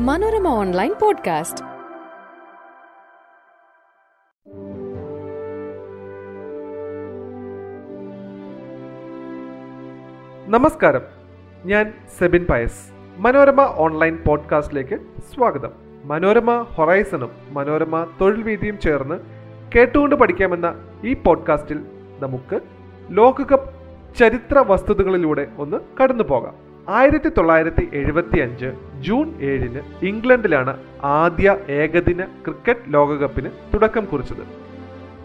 Manorama online podcast. നമസ്കാരം. ഞാൻ Sebin Pius. Manorama online പോഡ്കാസ്റ്റിലേക്ക് സ്വാഗതം. മനോരമ ഹൊറൈസണും മനോരമ തൊഴിൽ വീതിയും ചേർന്ന് കേട്ടുകൊണ്ട് പഠിക്കാമെന്ന ഈ പോഡ്കാസ്റ്റിൽ നമുക്ക് ലോകകപ്പ് ചരിത്ര വസ്തുതകളിലൂടെ ഒന്ന് കടന്നു പോകാം ആയിരത്തി തൊള്ളായിരത്തി എഴുപത്തി അഞ്ച് ജൂൺ ഏഴിന് ഇംഗ്ലണ്ടിലാണ് ആദ്യ ഏകദിന ക്രിക്കറ്റ് ലോകകപ്പിന് തുടക്കം കുറിച്ചത്.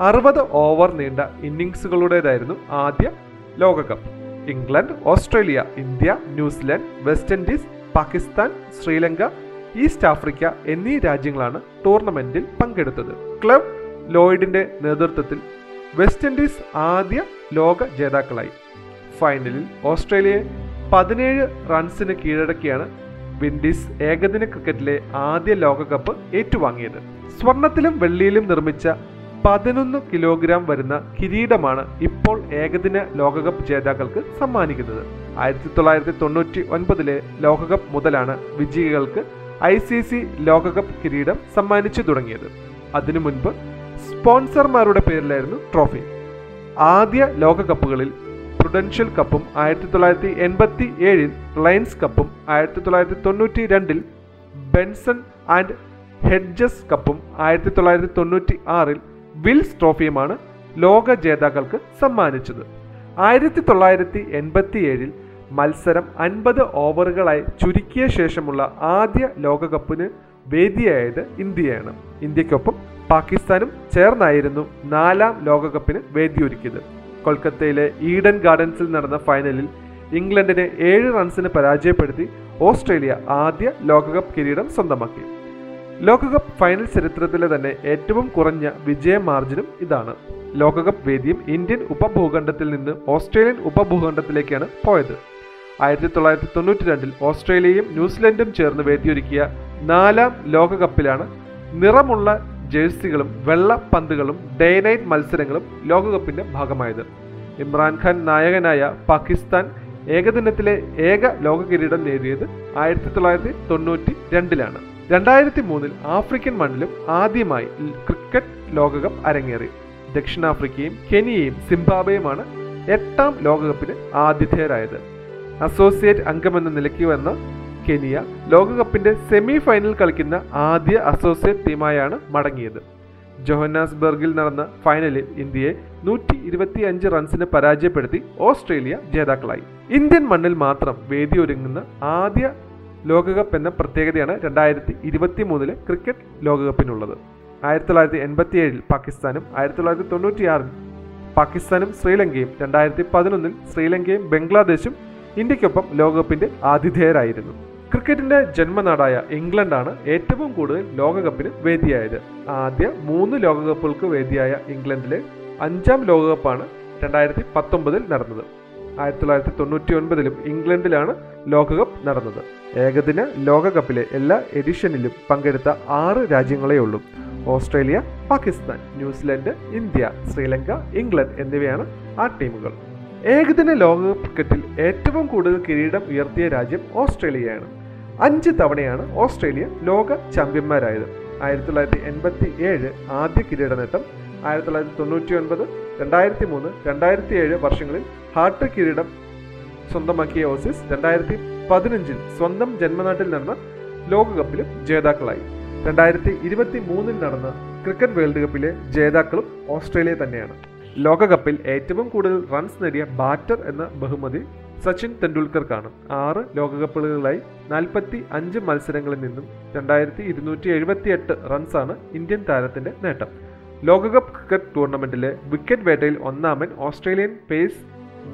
അറുപത് ഓവർ നീണ്ട ഇന്നിങ്സുകളുടേതായിരുന്നു ആദ്യ ലോകകപ്പ്. England Australia India New Zealand West Indies Pakistan Sri Lanka East Africa എന്നീ രാജ്യങ്ങളാണ് ടൂർണമെന്റിൽ പങ്കെടുത്തത്. ക്ലബ് ലോയിഡിന്റെ നേതൃത്വത്തിൽ വെസ്റ്റ് ഇൻഡീസ് ആദ്യ ലോക ജേതാക്കളായി. ഫൈനലിൽ ഓസ്ട്രേലിയയെ പതിനേഴ് റൺസിന് കീഴടക്കിയാണ് വിൻഡീസ് ഏകദിന ക്രിക്കറ്റിലെ ആദ്യ ലോകകപ്പ് ഏറ്റുവാങ്ങിയത്. സ്വർണത്തിലും വെള്ളിയിലും നിർമ്മിച്ച പതിനൊന്ന് കിലോഗ്രാം വരുന്ന കിരീടമാണ് ഇപ്പോൾ ഏകദിന ലോകകപ്പ് ജേതാക്കൾക്ക് സമ്മാനിക്കുന്നത്. ആയിരത്തി തൊള്ളായിരത്തി തൊണ്ണൂറ്റി ഒൻപതിലെ ലോകകപ്പ് മുതലാണ് വിജയികൾക്ക് ഐ സി സി ലോകകപ്പ് കിരീടം സമ്മാനിച്ചു തുടങ്ങിയത്. അതിനു മുൻപ് സ്പോൺസർമാരുടെ പേരിലായിരുന്നു ട്രോഫി. ആദ്യ ലോകകപ്പുകളിൽ പ്രുഡൻഷ്യൽ കപ്പും ആയിരത്തി തൊള്ളായിരത്തി എൺപത്തി ഏഴിൽ റിലയൻസ് കപ്പും ആയിരത്തി തൊള്ളായിരത്തി തൊണ്ണൂറ്റി രണ്ടിൽ ബെൻസൺ ആൻഡ് ഹെഡ്ജസ് കപ്പും ആയിരത്തി തൊള്ളായിരത്തി തൊണ്ണൂറ്റി ആറിൽ വിൽസ് ട്രോഫിയുമാണ് ലോക ജേതാക്കൾക്ക് സമ്മാനിച്ചത്. ആയിരത്തി തൊള്ളായിരത്തി എൺപത്തി ഏഴിൽ മത്സരം അൻപത് ഓവറുകളായി ചുരുക്കിയ ശേഷമുള്ള ആദ്യ ലോകകപ്പിന് വേദിയായത് ഇന്ത്യയാണ്. ഇന്ത്യക്കൊപ്പം പാകിസ്ഥാനും ചേർന്നായിരുന്നു നാലാം ലോകകപ്പിന് വേദിയൊരുക്കിയത്. കൊൽക്കത്തയിലെ ഈഡൻ ഗാർഡൻസിൽ നടന്ന ഫൈനലിൽ ഇംഗ്ലണ്ടിനെ ഏഴ് റൺസിന് പരാജയപ്പെടുത്തി ഓസ്ട്രേലിയ ആദ്യ ലോകകപ്പ് കിരീടം സ്വന്തമാക്കി. ലോകകപ്പ് ഫൈനൽ ചരിത്രത്തിലെ തന്നെ ഏറ്റവും കുറഞ്ഞ വിജയ മാർജിനും ഇതാണ്. ലോകകപ്പ് വേദിയും ഇന്ത്യൻ ഉപഭൂഖണ്ഡത്തിൽ നിന്ന് ഓസ്ട്രേലിയൻ ഉപഭൂഖണ്ഡത്തിലേക്കാണ് പോയത്. ആയിരത്തി തൊള്ളായിരത്തി തൊണ്ണൂറ്റി രണ്ടിൽ ഓസ്ട്രേലിയയും ന്യൂസിലൻഡും ചേർന്ന് വേദിയൊരുക്കിയ നാലാം ലോകകപ്പിലാണ് നിറമുള്ള ജേഴ്സികളും വെള്ള പന്തുകളും ഡേ നൈറ്റ് മത്സരങ്ങളും ലോകകപ്പിന്റെ ഭാഗമായത്. ഇമ്രാൻഖാൻ നായകനായ പാകിസ്ഥാൻ ഏകദിനത്തിലെ ഏക ലോക കിരീടം നേടിയത് ആയിരത്തി തൊള്ളായിരത്തി തൊണ്ണൂറ്റി രണ്ടിലാണ് രണ്ടായിരത്തി മൂന്നിൽ ആഫ്രിക്കൻ മണ്ണിലും ആദ്യമായി ക്രിക്കറ്റ് ലോകകപ്പ് അരങ്ങേറി. ദക്ഷിണാഫ്രിക്കയും കെനിയയും സിംബാബ്വേയുമാണ് എട്ടാം ലോകകപ്പിന് ആതിഥേയരായത്. അസോസിയേറ്റ് അംഗമെന്ന നിലയ്ക്ക് വന്ന കെനിയ ലോകകപ്പിന്റെ സെമി ഫൈനൽ കളിക്കുന്ന ആദ്യ അസോസിയേറ്റ് ടീമായാണ് മടങ്ങിയത്. ജോഹന്നാസ്ബർഗിൽ നടന്ന ഫൈനലിൽ ഇന്ത്യയെ നൂറ്റി ഇരുപത്തി അഞ്ച് റൺസിന് പരാജയപ്പെടുത്തി ഓസ്ട്രേലിയ ജേതാക്കളായി. ഇന്ത്യൻ മണ്ണിൽ മാത്രം വേദിയൊരുങ്ങുന്ന ആദ്യ ലോകകപ്പ് എന്ന പ്രത്യേകതയാണ് രണ്ടായിരത്തി ഇരുപത്തി മൂന്നിലെ ക്രിക്കറ്റ് ലോകകപ്പിനുള്ളത്. ആയിരത്തി തൊള്ളായിരത്തി എൺപത്തി ഏഴിൽ പാകിസ്ഥാനും ആയിരത്തി തൊള്ളായിരത്തി തൊണ്ണൂറ്റിയാറിൽ പാകിസ്ഥാനും ശ്രീലങ്കയും രണ്ടായിരത്തി പതിനൊന്നിൽ ശ്രീലങ്കയും ബംഗ്ലാദേശും ഇന്ത്യക്കൊപ്പം ലോകകപ്പിന്റെ ആതിഥേയരായിരുന്നു. ക്രിക്കറ്റിന്റെ ജന്മനാടായ ഇംഗ്ലണ്ടാണ് ഏറ്റവും കൂടുതൽ ലോകകപ്പിന് വേദിയായത്. ആദ്യ മൂന്ന് ലോകകപ്പുകൾക്ക് വേദിയായ ഇംഗ്ലണ്ടിലെ അഞ്ചാം ലോകകപ്പാണ് രണ്ടായിരത്തി പത്തൊമ്പതിൽ നടന്നത്. ആയിരത്തി തൊള്ളായിരത്തി തൊണ്ണൂറ്റി ഒൻപതിലും ഇംഗ്ലണ്ടിലാണ് ലോകകപ്പ് നടന്നത്. ഏകദിന ലോകകപ്പിലെ എല്ലാ എഡിഷനിലും പങ്കെടുത്ത ആറ് രാജ്യങ്ങളേ ഉള്ളൂ Australia Pakistan New Zealand India Sri Lanka England എന്നിവയാണ് ആ ടീമുകൾ. ഏകദിന ലോകകപ്പ് ക്രിക്കറ്റിൽ ഏറ്റവും കൂടുതൽ കിരീടം ഉയർത്തിയ രാജ്യം ഓസ്ട്രേലിയയാണ്. അഞ്ച് തവണയാണ് ഓസ്ട്രേലിയ ലോക ചാമ്പ്യന്മാരായത്. ആയിരത്തി തൊള്ളായിരത്തി എൺപത്തി ഏഴ് ആദ്യ കിരീട നേട്ടം ആയിരത്തി തൊള്ളായിരത്തി തൊണ്ണൂറ്റി ഒൻപത് രണ്ടായിരത്തി മൂന്ന് രണ്ടായിരത്തി ഏഴ് വർഷങ്ങളിൽ ഹാർട്ട് കിരീടം സ്വന്തമാക്കിയ ഓസീസ് രണ്ടായിരത്തി പതിനഞ്ചിൽ സ്വന്തം ജന്മനാട്ടിൽ നടന്ന ലോകകപ്പിലും ജേതാക്കളായി. രണ്ടായിരത്തി ഇരുപത്തി മൂന്നിൽ നടന്ന ക്രിക്കറ്റ് വേൾഡ് കപ്പിലെ ജേതാക്കളും ഓസ്ട്രേലിയ തന്നെയാണ്. ലോകകപ്പിൽ ഏറ്റവും കൂടുതൽ റൺസ് നേടിയ ബാറ്റർ എന്ന ബഹുമതി സച്ചിൻ തെണ്ടുൽക്കർക്കാണ് ആറ് ലോകകപ്പുകളിലായി നാൽപ്പത്തി അഞ്ച് മത്സരങ്ങളിൽ നിന്നും രണ്ടായിരത്തി ഇരുന്നൂറ്റി എഴുപത്തി എട്ട് റൺസാണ് ഇന്ത്യൻ താരത്തിന്റെ നേട്ടം. ലോകകപ്പ് ക്രിക്കറ്റ് ടൂർണമെന്റിലെ വിക്കറ്റ് വേട്ടയിൽ ഒന്നാമൻ ഓസ്ട്രേലിയൻ പേസ്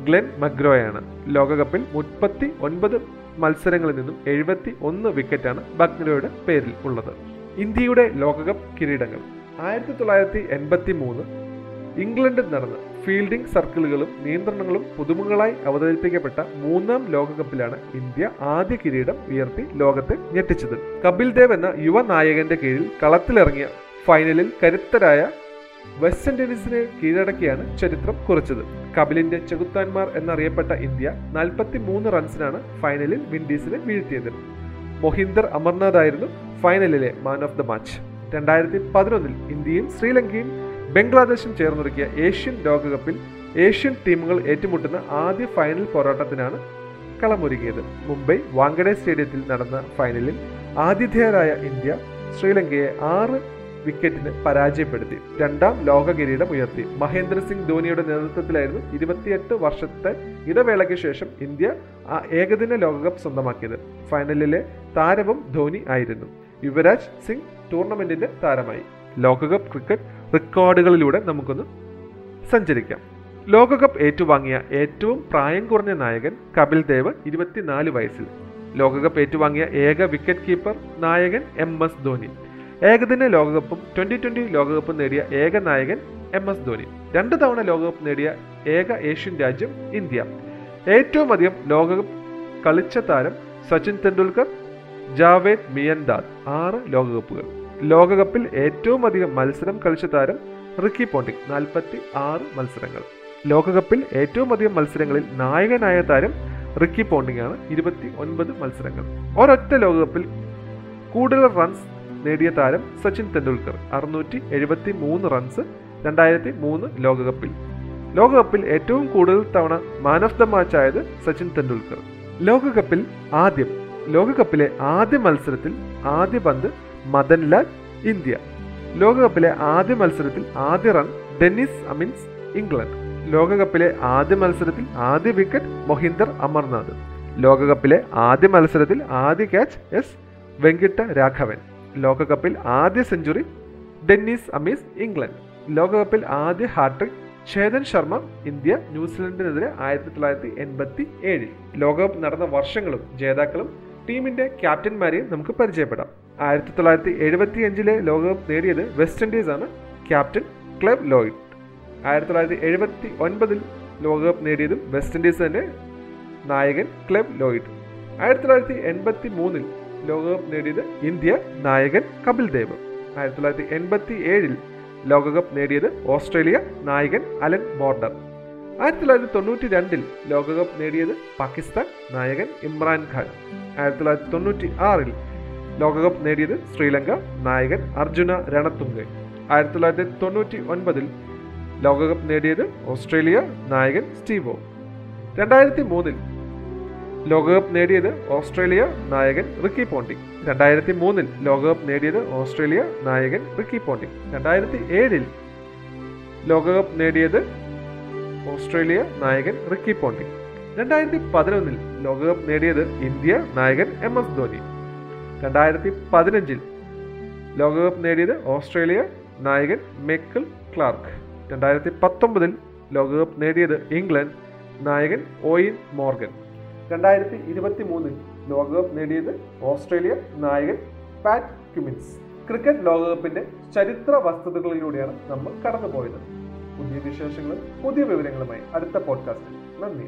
ഗ്ലെൻ മഗ്രോയാണ്. ലോകകപ്പിൽ മുപ്പത്തി ഒൻപത് മത്സരങ്ങളിൽ നിന്നും എഴുപത്തി ഒന്ന് വിക്കറ്റാണ് ബഗ്നോയുടെ പേരിൽ ഉള്ളത്. ഇന്ത്യയുടെ ലോകകപ്പ് കിരീടങ്ങൾ. ആയിരത്തി തൊള്ളായിരത്തി എൺപത്തി മൂന്ന് ഇംഗ്ലണ്ടിൽ നടന്ന ഫീൽഡിംഗ് സർക്കിളുകളും നിയന്ത്രണങ്ങളും പുതുമകളായി അവതരിപ്പിക്കപ്പെട്ട മൂന്നാം ലോകകപ്പിലാണ് ഇന്ത്യ ആദ്യ കിരീടം ഉയർത്തി ലോകത്തെ ഞെട്ടിച്ചത്. കപിൽ ദേവ് എന്ന യുവ നായകന്റെ കീഴിൽ കളത്തിലിറങ്ങിയ ഫൈനലിൽ കരുത്തരായ വെസ്റ്റ് ഇൻഡീസിനെ കീഴടക്കിയാണ് ചരിത്രം കുറിച്ചത്. കപിലിന്റെ ചെകുത്താന്മാർ എന്നറിയപ്പെട്ട ഇന്ത്യ നാൽപ്പത്തി മൂന്ന് റൺസിനാണ് ഫൈനലിൽ വിൻഡീസിനെ വീഴ്ത്തിയത്. മൊഹിന്ദർ അമർനാഥ് ആയിരുന്നു ഫൈനലിലെ മാൻ ഓഫ് ദ മാച്ച്. രണ്ടായിരത്തി പതിനൊന്നിൽ ഇന്ത്യയും ശ്രീലങ്കയും ബംഗ്ലാദേശും ചേർന്നൊരുക്കിയ ഏഷ്യൻ ലോകകപ്പിൽ ഏഷ്യൻ ടീമുകൾ ഏറ്റുമുട്ടുന്ന ആദ്യ ഫൈനൽ പോരാട്ടത്തിനാണ് കളമൊരുങ്ങിയത് മുംബൈ വാങ്കഡെ സ്റ്റേഡിയത്തിൽ നടന്ന ഫൈനലിൽ ആതിഥേയരായ ഇന്ത്യ ശ്രീലങ്കയെ ആറ് വിക്കറ്റിന് പരാജയപ്പെടുത്തി. രണ്ടാം ലോക കിരീടം ഉയർത്തി. മഹേന്ദ്ര സിംഗ് ധോനിയുടെ നേതൃത്വത്തിലായിരുന്നു ഇരുപത്തിയെട്ട് വർഷത്തെ ഇടവേളയ്ക്ക് ശേഷം ഇന്ത്യ ആ ഏകദിന ലോകകപ്പ് സ്വന്തമാക്കിയത്. ഫൈനലിലെ താരവും ധോണി ആയിരുന്നു. യുവരാജ് സിംഗ് ടൂർണമെന്റിന്റെ താരമായി. ലോകകപ്പ് ക്രിക്കറ്റ് റെക്കോർഡുകളിലൂടെ നമുക്കൊന്ന് സഞ്ചരിക്കാം. ലോകകപ്പ് ഏറ്റുവാങ്ങിയ ഏറ്റവും പ്രായം കുറഞ്ഞ നായകൻ കപിൽ ദേവ് ഇരുപത്തിനാല് വയസ്സിൽ. ലോകകപ്പ് ഏറ്റുവാങ്ങിയ ഏക വിക്കറ്റ് കീപ്പർ നായകൻ എം എസ് ധോനി ഏകദിന ലോകകപ്പും ട്വന്റി ട്വന്റി ലോകകപ്പും നേടിയ ഏക നായകൻ എം എസ് ധോനി രണ്ട് തവണ ലോകകപ്പ് നേടിയ ഏക ഏഷ്യൻ രാജ്യം ഇന്ത്യ. ഏറ്റവും അധികം ലോകകപ്പ് കളിച്ച താരം സച്ചിൻ തെണ്ടുൽക്കർ ജാവേദ് മിയൻദാദ് ആറ് ലോകകപ്പുകൾ. ലോകകപ്പിൽ ഏറ്റവും അധികം മത്സരം കളിച്ച താരം റിക്കി പോണ്ടിങ് നാൽപ്പത്തി ആറ് മത്സരങ്ങൾ. ലോകകപ്പിൽ ഏറ്റവും അധികം മത്സരങ്ങളിൽ നായകനായ താരം റിക്കി പോണ്ടിങ് ആണ് ഇരുപത്തി ഒൻപത് മത്സരങ്ങൾ. ഒരൊറ്റ ലോകകപ്പിൽ കൂടുതൽ റൺസ് നേടിയ താരം സച്ചിൻ തെണ്ടുൽക്കർ അറുന്നൂറ്റി എഴുപത്തി മൂന്ന് റൺസ് രണ്ടായിരത്തി മൂന്ന് ലോകകപ്പിൽ. ലോകകപ്പിൽ ഏറ്റവും കൂടുതൽ തവണ മാൻ ഓഫ് ദ മാച്ച് ആയത് സച്ചിൻ തെണ്ടുൽക്കർ ലോകകപ്പിൽ ആദ്യം ലോകകപ്പിലെ ആദ്യ മത്സരത്തിൽ ആദ്യ പന്ത് മദൻലാൽ ഇന്ത്യ. ലോകകപ്പിലെ ആദ്യ മത്സരത്തിൽ ആദ്യ റൺ ഡെന്നിസ് അമിൻസ് ഇംഗ്ലണ്ട്. ലോകകപ്പിലെ ആദ്യ മത്സരത്തിൽ ആദ്യ വിക്കറ്റ് മൊഹിന്ദർ അമർനാഥ്. ലോകകപ്പിലെ ആദ്യ മത്സരത്തിൽ ആദ്യ ക്യാച്ച് എസ് വെങ്കിട്ട രാഘവൻ. ലോകകപ്പിൽ ആദ്യ സെഞ്ചുറി ഡെന്നിസ് അമീസ് ഇംഗ്ലണ്ട്. ലോകകപ്പിൽ ആദ്യ hat trick Chetan Sharma India ന്യൂസിലൻഡിനെതിരെ ആയിരത്തി തൊള്ളായിരത്തി എൺപത്തി ഏഴിൽ ലോകകപ്പ് നടന്ന വർഷങ്ങളും ജേതാക്കളും ടീമിന്റെ ക്യാപ്റ്റന്മാരെയും നമുക്ക് പരിചയപ്പെടാം. ആയിരത്തി തൊള്ളായിരത്തി എഴുപത്തി അഞ്ചിലെ ലോകകപ്പ് നേടിയത് വെസ്റ്റ് ഇൻഡീസ് ആണ് ക്യാപ്റ്റൻ ക്ലബ് ലോയിഡ്. ആയിരത്തി തൊള്ളായിരത്തി എഴുപത്തി ഒൻപതിൽ ലോകകപ്പ് നേടിയതും വെസ്റ്റ് ഇൻഡീസ് തന്നെ നായകൻ ക്ലബ് ലോയിഡ്. ആയിരത്തി തൊള്ളായിരത്തി എൺപത്തി മൂന്നിൽ ലോകകപ്പ് നേടിയത് ഇന്ത്യ നായകൻ കപിൽ ദേവ്. ആയിരത്തി തൊള്ളായിരത്തി എൺപത്തി ഏഴിൽ ലോകകപ്പ് നേടിയത് ഓസ്ട്രേലിയ നായകൻ അലൻ ബോർഡർ. ആയിരത്തി തൊള്ളായിരത്തി തൊണ്ണൂറ്റി രണ്ടിൽ ലോകകപ്പ് നേടിയത് പാകിസ്ഥാൻ നായകൻ ഇമ്രാൻ ഖാൻ. ആയിരത്തി തൊള്ളായിരത്തി തൊണ്ണൂറ്റി ആറിൽ ലോകകപ്പ് നേടിയത് ശ്രീലങ്ക നായകൻ അർജുന രണത്തുങ്ക ആയിരത്തി തൊള്ളായിരത്തി തൊണ്ണൂറ്റി ഒൻപതിൽ ലോകകപ്പ് നേടിയത് ഓസ്ട്രേലിയ നായകൻ സ്റ്റീവോ. രണ്ടായിരത്തി മൂന്നിൽ ലോകകപ്പ് നേടിയത് ഓസ്ട്രേലിയ നായകൻ റിക്കി പോണ്ടിങ്. രണ്ടായിരത്തി മൂന്നിൽ ലോകകപ്പ് നേടിയത് ഓസ്ട്രേലിയ നായകൻ റിക്കി പോണ്ടിങ്. രണ്ടായിരത്തി ഏഴിൽ ലോകകപ്പ് നേടിയത് ഓസ്ട്രേലിയ നായകൻ റിക്കി പോണ്ടിങ്. രണ്ടായിരത്തി പതിനൊന്നിൽ ലോകകപ്പ് നേടിയത് ഇന്ത്യ നായകൻ എം എസ് ധോനി രണ്ടായിരത്തി പതിനഞ്ചിൽ ലോകകപ്പ് നേടിയത് ഓസ്ട്രേലിയ നായകൻ മെക്കിൾ ക്ലാർക്ക്. രണ്ടായിരത്തി പത്തൊമ്പതിൽ ലോകകപ്പ് നേടിയത് ഇംഗ്ലണ്ട് നായകൻ ഓയിൻ മോർഗൻ. രണ്ടായിരത്തി ഇരുപത്തി മൂന്നിൽ ലോകകപ്പ് നേടിയത് ഓസ്ട്രേലിയ നായകൻ പാറ്റ് ക്യുമിൻസ്. ക്രിക്കറ്റ് ലോകകപ്പിന്റെ ചരിത്ര വസ്തുതകളിലൂടെയാണ് നമ്മൾ കടന്നുപോയത്. പുതിയ വിശേഷങ്ങളും പുതിയ വിവരങ്ങളുമായി അടുത്ത പോഡ്കാസ്റ്റിൽ നന്ദി.